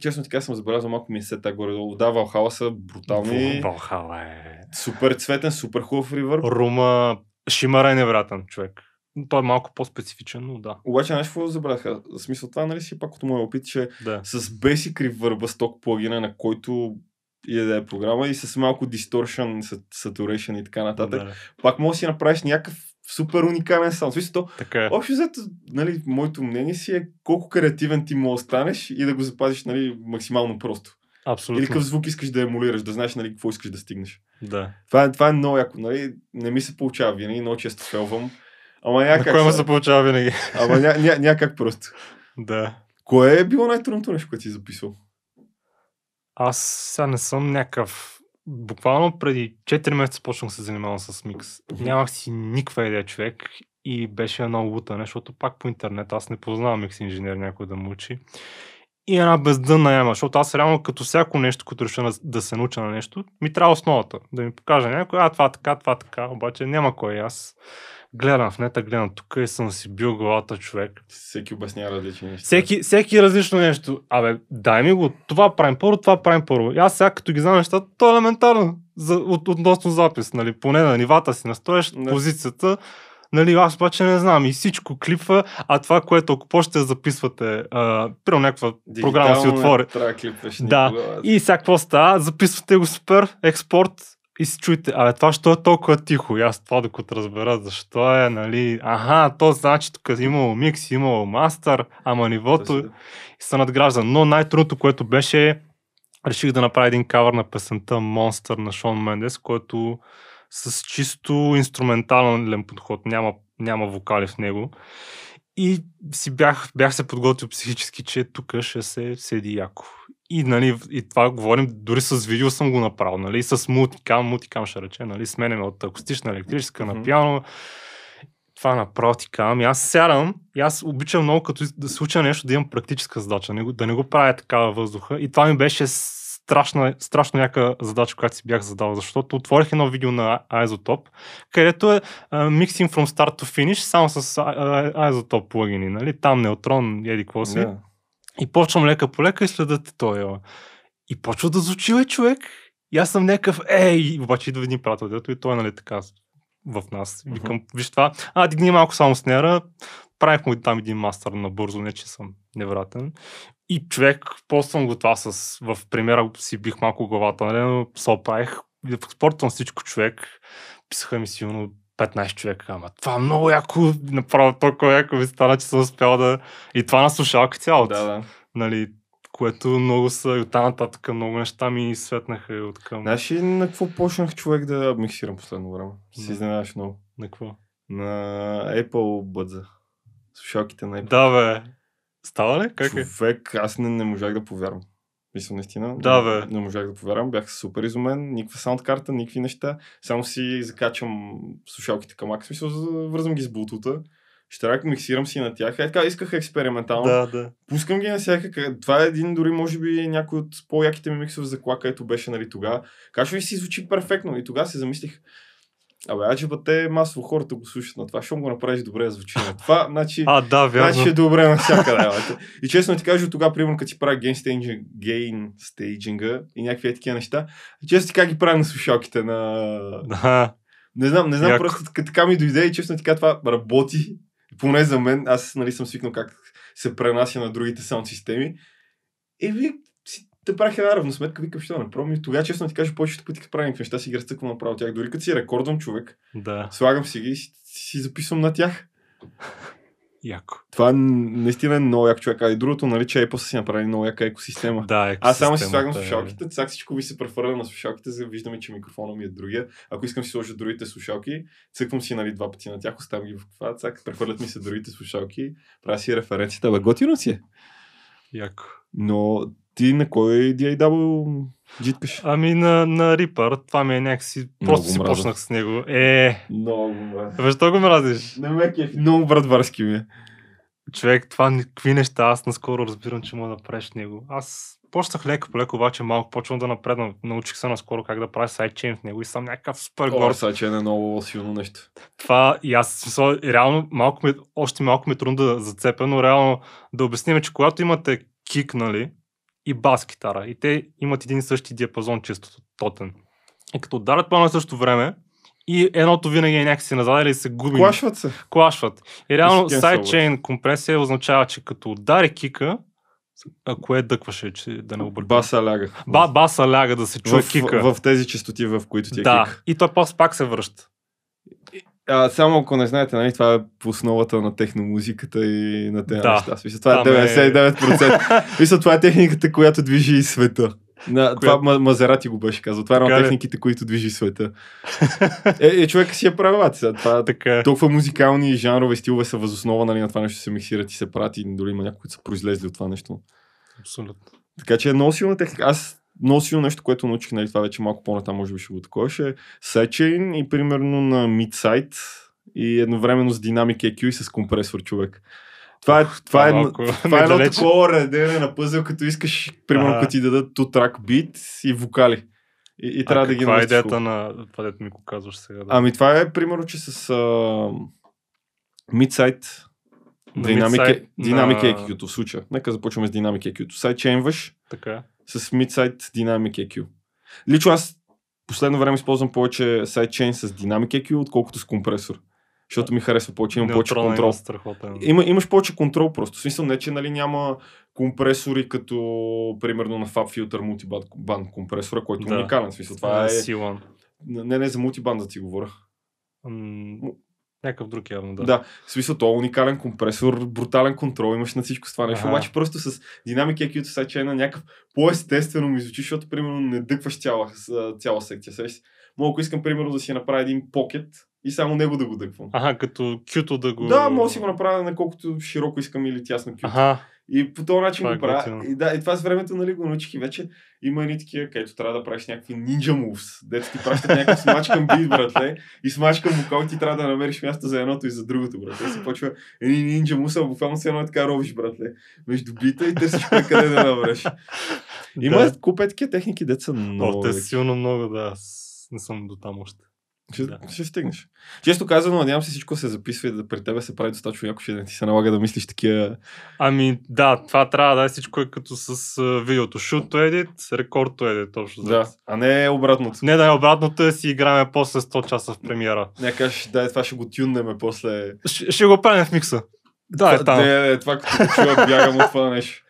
честно така съм забелязал, малко ми е сета горе-долу. Да, Валхала са брутални, Валхала е... супер цветен, супер хубав ревърб. Рума... Шимара е невероятен човек. Той е малко по-специфичен, но да. Обаче нещо какво забравяха? В смисъл това, нали си пак от моя опит, че да. с Basic Reverb сток плагина, на който и да е програма и с малко distortion, saturation и така нататък, да. пак може да си направиш някакъв супер уникален саунд. Смисъл, то, Така е. общо взето, нали, моето мнение си е колко креативен ти може да станеш и да го запазиш нали, максимално просто. Абсолютно. Или какъв звук искаш да емулираш, да знаеш нали, какво искаш да стигнеш. Да. Това е, това е много яко. Нали? Не ми се получава винаги, много често фелвам. Ама някак, кой му са- се получава винаги? ама ня, ня, някак просто. да. Кое е било най-трудното нещо, което си записал? Аз сега не съм някакъв... Буквално преди 4 месеца почнах се занимавам с микс. Нямах си никаква идея човек и беше едно лутане, защото пак по интернет аз не познавам микс инженер някой да му учи. И една бездънна яма, защото аз реално като всяко нещо, като реша да се науча на нещо, ми трябва основата. Да ми покаже някой, а това така, това така, обаче няма кой. Аз гледам в нета, гледам тук и съм си бил главата човек. Всеки обяснява различни неща. Всеки, всеки различно нещо. Абе, дай ми го. Това правим първо, това правим първо. И аз сега като ги знам нещата, то е елементарно. За, от, относно запис, нали? Поне на нивата си настояш Да. позицията. Нали, аз обаче не знам. И всичко клипва, а това, което ако почнете да записвате, примерно някаква програма си Дигитално отвори. Трябва клипваш Да. никога. И сега какво става? Записвате го супер, експорт и си чуете, абе това що е толкова тихо? И аз това докато разбера защо е, нали, аха, то значи тук имало микс, имало мастър, ама нивото и се надгражда. Но най-трудното, което беше, реших да направя един кавър на песента Monster на Шон Мендес, който с чисто инструментален подход, няма, няма вокали в него. И си бях, бях се подготвил психически, че тук ще се седи яко. И, нали, и това говорим, дори с видео съм го направил, нали, с мултикам, мултикам ще рече, нали, сменяме от акустична електрическа Мгм. на пиано. Това направо ти казвам. И аз сядам и аз обичам много като да се уча нещо да имам практическа задача, не го- да не го правя така във въздуха. И това ми беше страшна, страшно яка задача, която си бях задал, защото отворих едно видео на Isotope, където е uh, mixing from start to finish, само с Isotope плагини, нали? Там неутрон, еди какво си. Да. И почвам лека по лека и следът той. И почва да звучи, бе, човек. И аз съм някакъв, ей, обаче идва един приятел, дето и той, нали, така в нас. И Викам, виж това, а, дигни малко само снера, правих му там един мастър на бързо, не че съм невратен. И човек, после съм го това с, в примера си бих малко главата, нали, но се оправих. Спортвам всичко човек. Писаха ми силно 15 човека, ама това много яко, направо толкова яко ми стана, че съм успял да... И това на слушалка цялото. Да, да. Нали, което много са, и оттам нататък много неща ми светнаха и от към... Знаеш ли на какво почнах човек да миксирам последно време? Ще Си На- изненадаш много. На какво? На Apple Buds. Слушалките на Apple. Да, бе. Става ли? Как е? Човек, аз не, не можах да повярвам. Мисля, наистина. Да, не, бе. Не можах да повярвам. Бях супер изумен. Никаква саундкарта, никакви неща. Само си закачам слушалките към Mac. Смисъл, за- вързвам ги с Bluetooth. Ще миксирам си на тях. Е, така, исках експериментално. Да, да. Пускам ги на всякакъв. Това е един, дори може би някой от по-яките ми миксове за кола, където беше нали, тогава. Качва и си звучи перфектно. И тогава се замислих, Абе, аджиба, те масово хората го слушат на това. Щом го направиш добре да звучи на това, значи, А, да, вярно. значи е добре навсякъде. и честно ти кажа, тогава, примерно, като си правя гейн стейджинг, гейн стейджинга и някакви такива неща, често ти как ги правя на слушалките на... Не знам, не знам, Яко. просто така, така ми дойде и честно ти кажа, това работи. Поне за мен, аз нали съм свикнал как се пренася на другите саунд системи. И ви да правих една равносметка, викам, що не пробвам. Тогава, честно ти кажа, повечето пъти, като правя някакви неща, си ги разцъквам направо тях. Дори като си рекордвам човек, Да. слагам си ги и си, си записвам на тях. Яко. Това наистина е много як човек. А и другото, нали, че Apple си направили много яка екосистема. Да, Аз само си слагам е- слушалките, сега всичко ви се прехвърля на слушалките, за да виждаме, че микрофона ми е другия. Ако искам си сложа другите слушалки, цъквам си нали, два пъти на тях, оставям ги в това, цак, прехвърлят ми се другите слушалки, правя си референцията. Бе, готино си е. Яко. Но ти на кой DAW джиткаш? Ами на, на Reaper, това ми е някакси... Просто си почнах с него. Е, Много мразя. защо го мразиш? Не ме кефи, много братварски ми е. Човек, това какви неща, аз наскоро разбирам, че мога да правиш него. Аз почнах леко по леко, обаче малко почвам да напредвам. Научих се наскоро как да правя сайдчейн в него и съм някакъв супер горд. че е много силно нещо. Това и аз, смисъл, реално, малко ми, още малко ми е трудно да зацепя, но реално да обясним, че когато имате кик, нали, и бас китара, и те имат един и същи диапазон често тотен. И като ударят по едно също време, и едното винаги е някакси назад или се губи. Клашват се. клашват. И реално сайдчейн компресия означава, че като удари кика, а кое дъкваше, че да не объркам? Баса ляга. Ба, баса ляга да се чуе в, кика. в, в, тези частоти, в които ти е да, кик. и той после пак се връща. А, само ако не знаете, нали, това е по основата на техномузиката и на тези Да. неща. Смисъл, това е Там е- 99%. Мисля, това е техниката, която движи и света. На, това Ма- Мазерати го беше казал. Това е една Така от техниките, които движи света. е, е, човек си е правилата. сега. Това, Така е. толкова музикални жанрове, стилове са възоснова нали, на това нещо се миксират и се правят и дори има някои, които са произлезли от това нещо. Абсолютно. Така че е много силна техника. Аз много силно нещо, което научих, нали, това вече малко по-натам може би ще го такова, ще е Sidechain и примерно на Midside и едновременно с Dynamic EQ и с компресор човек. Това е, това е, малко това е едно такова редене на пъзел, като искаш, примерно, като ти дадат two track beat и вокали. И, и трябва а да ги каква е идеята на това, дето ми го казваш сега? Да. Ами това е примерно, че с а, Midside На Dynamic, Midside, Dynamic на- EQ-то в случая. Нека започваме с Dynamic EQ-то. Сайдчейнваш, Така. С Midside Dynamic EQ. Лично аз последно време използвам повече sidechain с Dynamic EQ, отколкото с компресор. Защото ми харесва повече, имам повече контрол. има. Има, имаш повече контрол просто. В смисъл не, че нали, няма компресори като примерно на FabFilter multiband компресора, който Да. е уникален. В смисъл това е... C1. Не, не за мултибанд да ти говоря. М, Някакъв друг явно, да. Да. В смисъл, то е уникален компресор, брутален контрол, имаш на всичко с това нещо. Обаче просто с Dynamic EQ-то sidechain на някакъв по-естествено ми звучи, защото примерно не дъкваш цяла, цяла секция. Сега, мога, ако искам примерно да си направя един покет и само него да го дъквам. Аха, като кюто да го... Да, мога да си го направя на колкото широко искам или тясно кют. Аха, И по този начин Това е го правя. готино. И, да, и това с времето нали, го научих и вече има едни такива, където трябва да правиш някакви ninja moves, дето ти пращат някакъв смачкан бит, братле, и смачкан вокал и ти трябва да намериш място за едното и за другото, братле. И се почва едни ninja moves, а буквално се едно е така робиш, братле, между бита и търсиш къде да набреш. Има Да. купе такива техники, деца много. О, те силно много, да. Аз не съм до там още. Ще, Да. ще стигнеш. Често казано, надявам се всичко се записва и да при тебе се прави достатъчно яко, да не ти се налага да мислиш такива. Ами да, това трябва да е всичко е като с а, видеото. Shoot to edit, to edit, точно. Да, а не обратното. Не да е обратното, да си играме после 100 часа в премиера. Не кажеш, да, това ще го тюннеме после. Ще, ще го правим в микса. Да, е там. Не, не, това като го чуя, бягам от това нещо.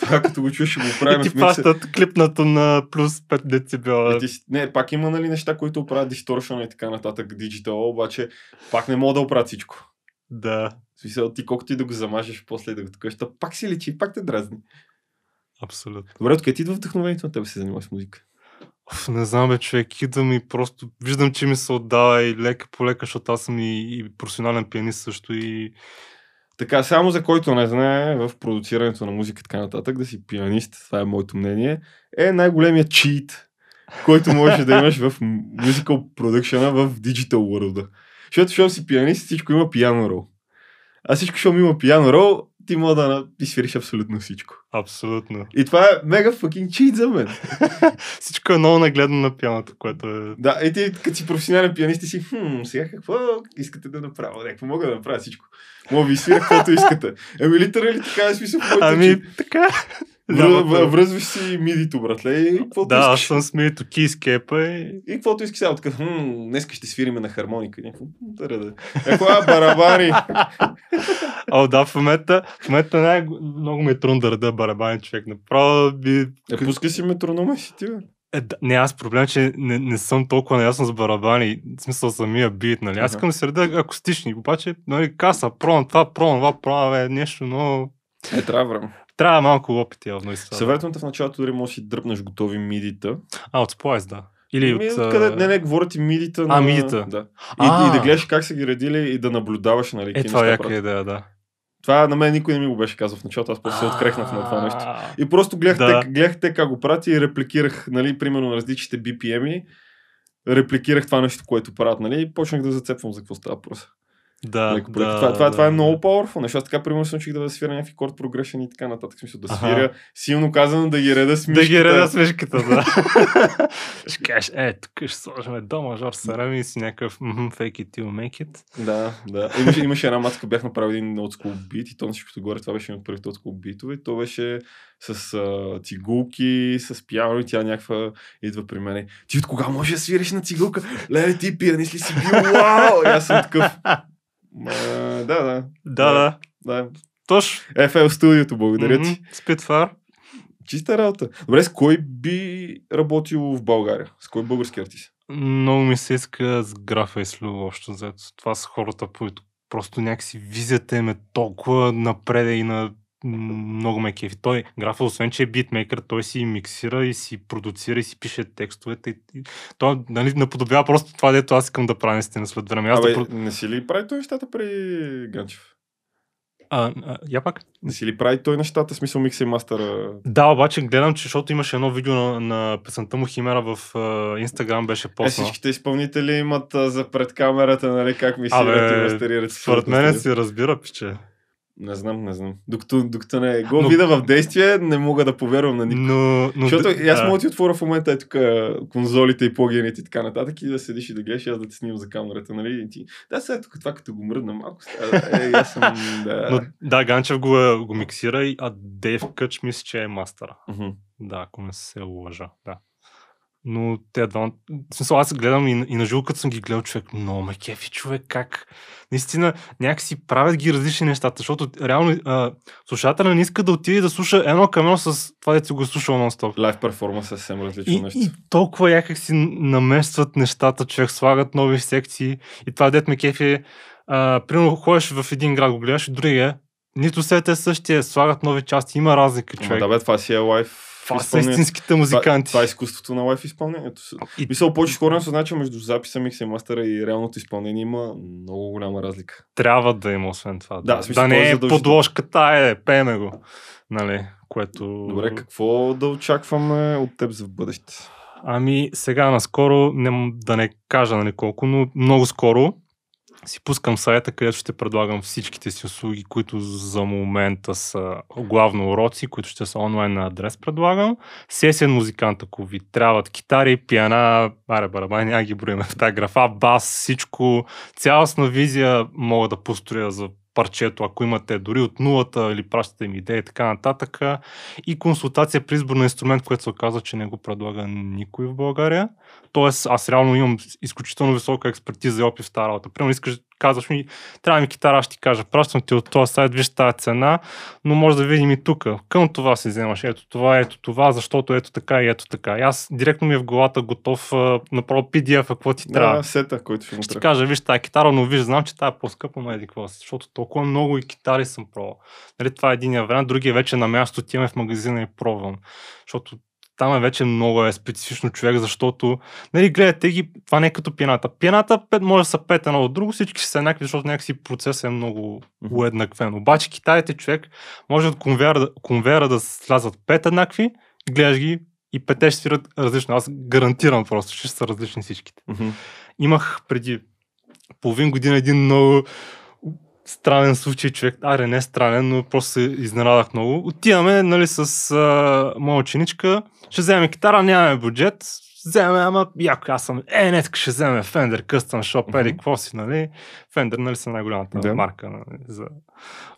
Това като го чуя, ще го И правим ти в микса. плащат клипнато на плюс 5 децибела. Ти Не, пак има нали, неща, които правят дисторшън и така нататък, диджитал, обаче пак не мога да оправят всичко. Да, В смисъл, ти колкото и да го замажеш после и да го такъваш, пак си личи, пак те дразни. абсолютно. Добре, откъде ти идва вдъхновението на тебе се занимаваш с музика? Оф, не знам, бе, човек, идвам и просто виждам, че ми се отдава и лека по лека, защото аз съм и, и професионален пианист също и Така, само за който не знае в продуцирането на музика и така нататък, да си пианист, това е моето мнение, е най-големият чит, който можеш да имаш в musical production в digital world. Защото, защото си пианист, всичко има пиано рол. А всичко, защото има пиано рол, ти мога да изсвириш абсолютно всичко. абсолютно. И това е мега fucking чит за мен. Всичко е много нагледно на пианото, което е... Да, и ти като си професионален пианист, ти си, хм, сега какво искате да направя? Някакво мога да направя всичко. Мога ви свира каквото искате. Еми, литерали така е смисъл Ами, така. Връзваш си мидито, братле, и каквото Да, аз искаш. съм смиито кейскепа и... И каквото искаш сега, така, днеска ще свириме на хармоника. Някакво, «М, да, да. Еко, а, барабани. О, да, в момента, в момента най- много ми е трудно да реда барабани човек. Направо би... Е, пускай си метронома си ти, бе. Е, да, не, аз проблем, е, че не, не съм толкова наясно с барабани, в смисъл самия бит, нали? Аз искам да се реда акустични, обаче, нали, каса, прон, това, прон, това, прон, бе, нещо, но... Е, трябва време. Трябва малко опит явно и. Съветвам те в началото дори можеш да си дръпнеш готови мидита. А, от Splice, да. Или Ми, от... откъде, а, не, не, говоря ти мидита. А, на... мидита. Да. И, и, да гледаш как са ги редили и да наблюдаваш, нали, Е, това е яка идея, да. Това на мен никой не ми го беше казал в началото, аз после се открехнах на това нещо. И просто гледах, Да. те, гледах те как го правят и репликирах, нали, примерно на различните BPM-и, репликирах това нещо, което правят, нали, и почнах да зацепвам за какво става въпрос. Да, Леко леко. да, това, това, да, това е много powerful. Нещо, аз така, примерно, се научих да свиря някакви корд прогрешени и така нататък. Смисъл, да Аха. свиря, силно казано, да ги реда с Да ги мишката. реда с мишката, да. ще кажеш, е, тук ще сложим до мажор сарами и си някакъв fake it till make it. Да, да. Имаше, имаше една мацка, бях направил един олдскул бит и то на всичкото горе, това беше един от първите олдскул битове. То беше с а, цигулки, с пиано и тя някаква идва при мене. Ти от кога можеш да свириш на цигулка? Леле, ти пианист ли си бил? Вау! И аз съм такъв. Да, да. Да, да. да. Точно. FL студиото, благодаря Мгм, ти. Spitfire. Чиста работа. Добре, с кой би работил в България? С кой български артист? Много ми се иска с графа и с Любо, общо взето. Това са хората, които просто някакси визията им е толкова напред и на много ме кефи. Той, графа, освен че е битмейкър, той си миксира и си продуцира и си пише текстовете. И, той нали, наподобява просто това, дето аз искам да правя наистина след време. Аз Абе, да, не си ли прави той нещата при Ганчев? а, а, я пак? Не си ли прави той нещата, смисъл микса и мастера? Да, обаче гледам, че защото имаше едно видео на, на песента му Химера в Инстаграм беше Е, поснал. всичките изпълнители имат а, за пред камерата, нали, как мисират Абе, и мастерират. Според мен си разбира, пиче. Не знам, не знам. Докато, докато не го Но- видя в действие, не мога да повярвам на никого. Но, но, Защото и аз мога да ти отворя в момента е тук конзолите и плагините и така нататък и да седиш и да гледаш аз да те снимам за камерата, нали? И ти, да, сега тук това като го мръдна малко. сега, Е, аз съм, да. но, да, Ганчев го, е- го миксира, а Дейв Къч мисля, че е мастъра. Мгм. Да, ако не се лъжа, да. Но те двамата... В смисъл, аз гледам и, и на живо, като съм ги гледал човек, много ме кефи човек, как наистина някакси правят ги различни нещата, защото реално а, слушателя не иска да отиде и да слуша едно към едно с това, дето го е слушал нон-стоп. Лайв перформанс е съвсем различно И, нещо. и толкова якак си наместват нещата, човек, слагат нови секции. И това дет ме кефи е, а, примерно ходиш в един град, го гледаш и другия, нито сет е същия, слагат нови части, има разлика, Ама човек. да бе, това си е лайв това са истинските музиканти. Това, това е изкуството на лайф изпълнението. И- Мисъл, повече хора не съзнават, че между записа, микса и мастера и реалното изпълнение има много голяма разлика. Трябва да има, освен това. Да, в смисъл, да е не е задължително. подложката, е, пееме го. Нали, което... Добре, какво да очакваме от теб за в бъдеще? Ами, сега наскоро, не, да не кажа нали колко, но много скоро си пускам сайта, където ще предлагам всичките си услуги, които за момента са главно уроци, които ще са онлайн на адрес предлагам. Сесен музикант, ако ви трябват китари, пиана, аре барабани, няма ги броиме в тази графа, бас, всичко, цялостна визия мога да построя за парчето, ако имате дори от нулата или пращате им идеи и така нататък. И консултация при избор на инструмент, което се оказа, че не го предлага никой в България. Тоест, аз реално имам изключително висока експертиза и опит в тази работа. Примерно искаш, казваш ми, трябва ми китара, ще ти кажа, пращам ти от този сайт, виж тази цена, но може да видим и тук. Към това си вземаш, ето това, ето това, защото ето така и ето така. И аз директно ми е в главата готов направо PDF, какво ти трябва. Да, сета, който ще му Ще кажа, виж тази китара, но виж, знам, че тая е по-скъпа, но еди какво защото толкова много и китари съм пробвал. Нали, това е единия вариант, другия вече на място отиваме в магазина и пробвам. Защото там е вече много е специфично човек, защото, нали, гледате ги, това не е като. Пината пет, може да са пет едно от друго, всички са еднакви, защото някакси процесът е много уеднаквен. Обаче китаите човек може от конвейера, да- конвейера да слязат пет еднакви, гледаш ги и пете ще свират различно. Аз гарантирам просто, че ще са различни всичките имах преди половин година един много странен случай, човек. Аре, не странен, но просто се изненадах много. Отиваме, нали, с а, моя ученичка, ще вземем китара, нямаме бюджет, вземем, ама яко, аз съм, е, не, ще вземем Fender Custom Shop, Мгм. еди, какво си, нали? Fender, нали, са най-голямата Да. марка нали, за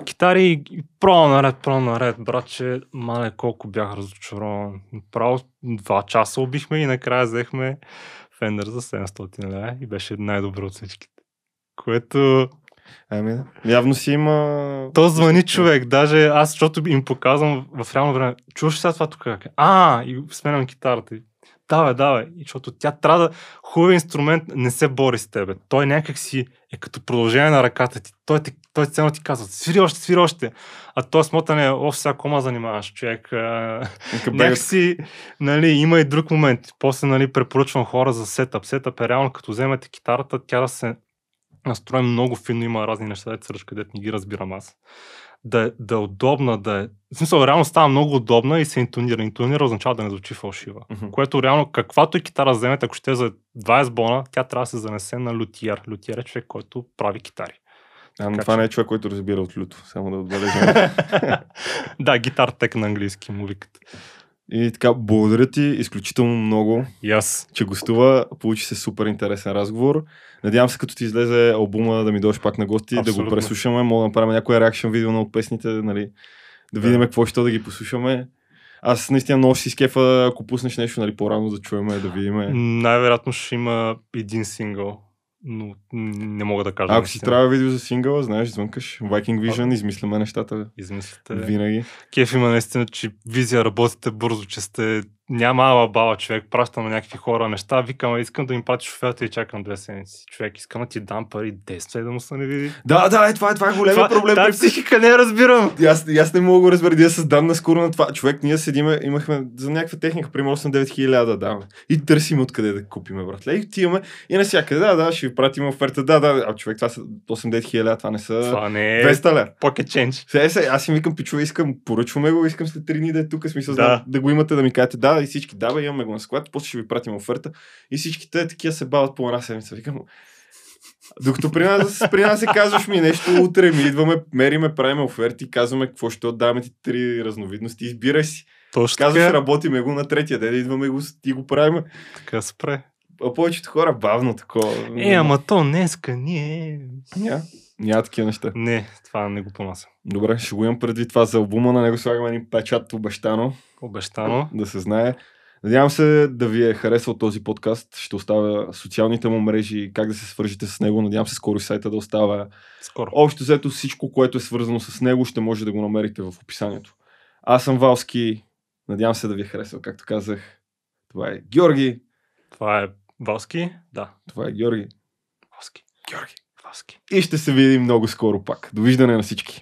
китари. И Про наред, про наред, братче, мале, колко бях разочарован. Право два часа убихме и накрая взехме Fender за 700 лева и беше най-добро от всичките. Което... Ами, явно си има... То звъни човек, даже аз, защото им показвам в реално време. Чуваш сега това тук? А, и сменям китарата. Давай, давай. И защото тя трябва да... Хубав инструмент не се бори с тебе. Той някак си е като продължение на ръката ти. Той, ти, той ценно ти казва, свири още, свири още. А то смотане, о, сега кома занимаваш, човек. Някакси, нали, има и друг момент. После, нали, препоръчвам хора за сетъп. Сетъп е реално, като вземете китарата, тя да се настрои много финно, има разни неща, дето се където не ги разбирам аз. Да, е- да е удобна, да е... В смисъл, реално става много удобна и се интонира. Интонира означава да не звучи фалшива. Мгм. Което реално, каквато и китара вземете, ако ще е за 20 бона, тя трябва да се занесе на лютиер. Лютиер е човек, който прави китари. А, но това че- не е човек, който разбира от люто. Само да отбележим. да, гитар тек на английски му викат. И така, благодаря ти изключително много, И аз. че гостува. Получи се супер интересен разговор. Надявам се, като ти излезе албума, да ми дойдеш пак на гости, да го Абсолютно. преслушаме. Мога да направим някоя реакшн видео на от песните, нали, да видим какво ще да ги послушаме. Аз наистина много си скефа, ако пуснеш нещо нали, по-рано да чуем, да видим. Най-вероятно ще има един сингъл, но не мога да кажа. Ако си трябва видео за сингъла, знаеш, звънкаш Viking Vision, измисляме нещата Измислите. винаги. Кеф има наистина, че визия работите бързо, че сте няма ала баба човек, пращам на някакви хора неща, викам, искам да им пратиш шофьората и чакам две седмици. Човек, искам да ти дам пари, действай да му се не види. Да, да, е, това е, това е големия проблем. Тази психика не я разбирам. И аз, и аз не мога да го разбера, да създам наскоро на това. Човек, ние седиме, имахме за някаква техника, примерно 8-9 хиляди да даваме. И търсим откъде да купиме, братле. И отиваме и навсякъде, да, да, ще ви пратим оферта, да, да. А човек, това са 8-9 хиляди, това не са Това не е 200 лева. pocket change. Сега, сега, аз си викам, пичува, искам, поръчваме го, искам след 3 дни да е тук, смисъл, Да. да. да го имате, да ми кажете, да, и всички, да, бе, имаме го на склад, после ще ви пратим оферта. И всичките такива се бават по една седмица. Викам, докато при нас, при нас се казваш ми нещо, утре ми идваме, мериме, правиме оферти, казваме какво ще отдаваме ти три разновидности, избирай си. Точно Казваш, така, работиме го на третия ден, идваме го, и го правиме. така спре. А повечето хора бавно такова. Е, ама то днеска ние... Ня, няма такива неща. Не, това не го понася. Добре, ще го имам предвид това за албума, на него слагаме един печат обещано. Обещано. да се знае. Надявам се да ви е харесал този подкаст. Ще оставя социалните му мрежи, как да се свържете с него. Надявам се скоро и сайта да оставя. Скоро. Общо взето всичко, което е свързано с него, ще може да го намерите в описанието. Аз съм Валски. Надявам се да ви е харесал, както казах. Това е Георги. Това е Валски? Да. Това е Георги. Валски. Георги. Валски. И ще се видим много скоро пак. Довиждане на всички.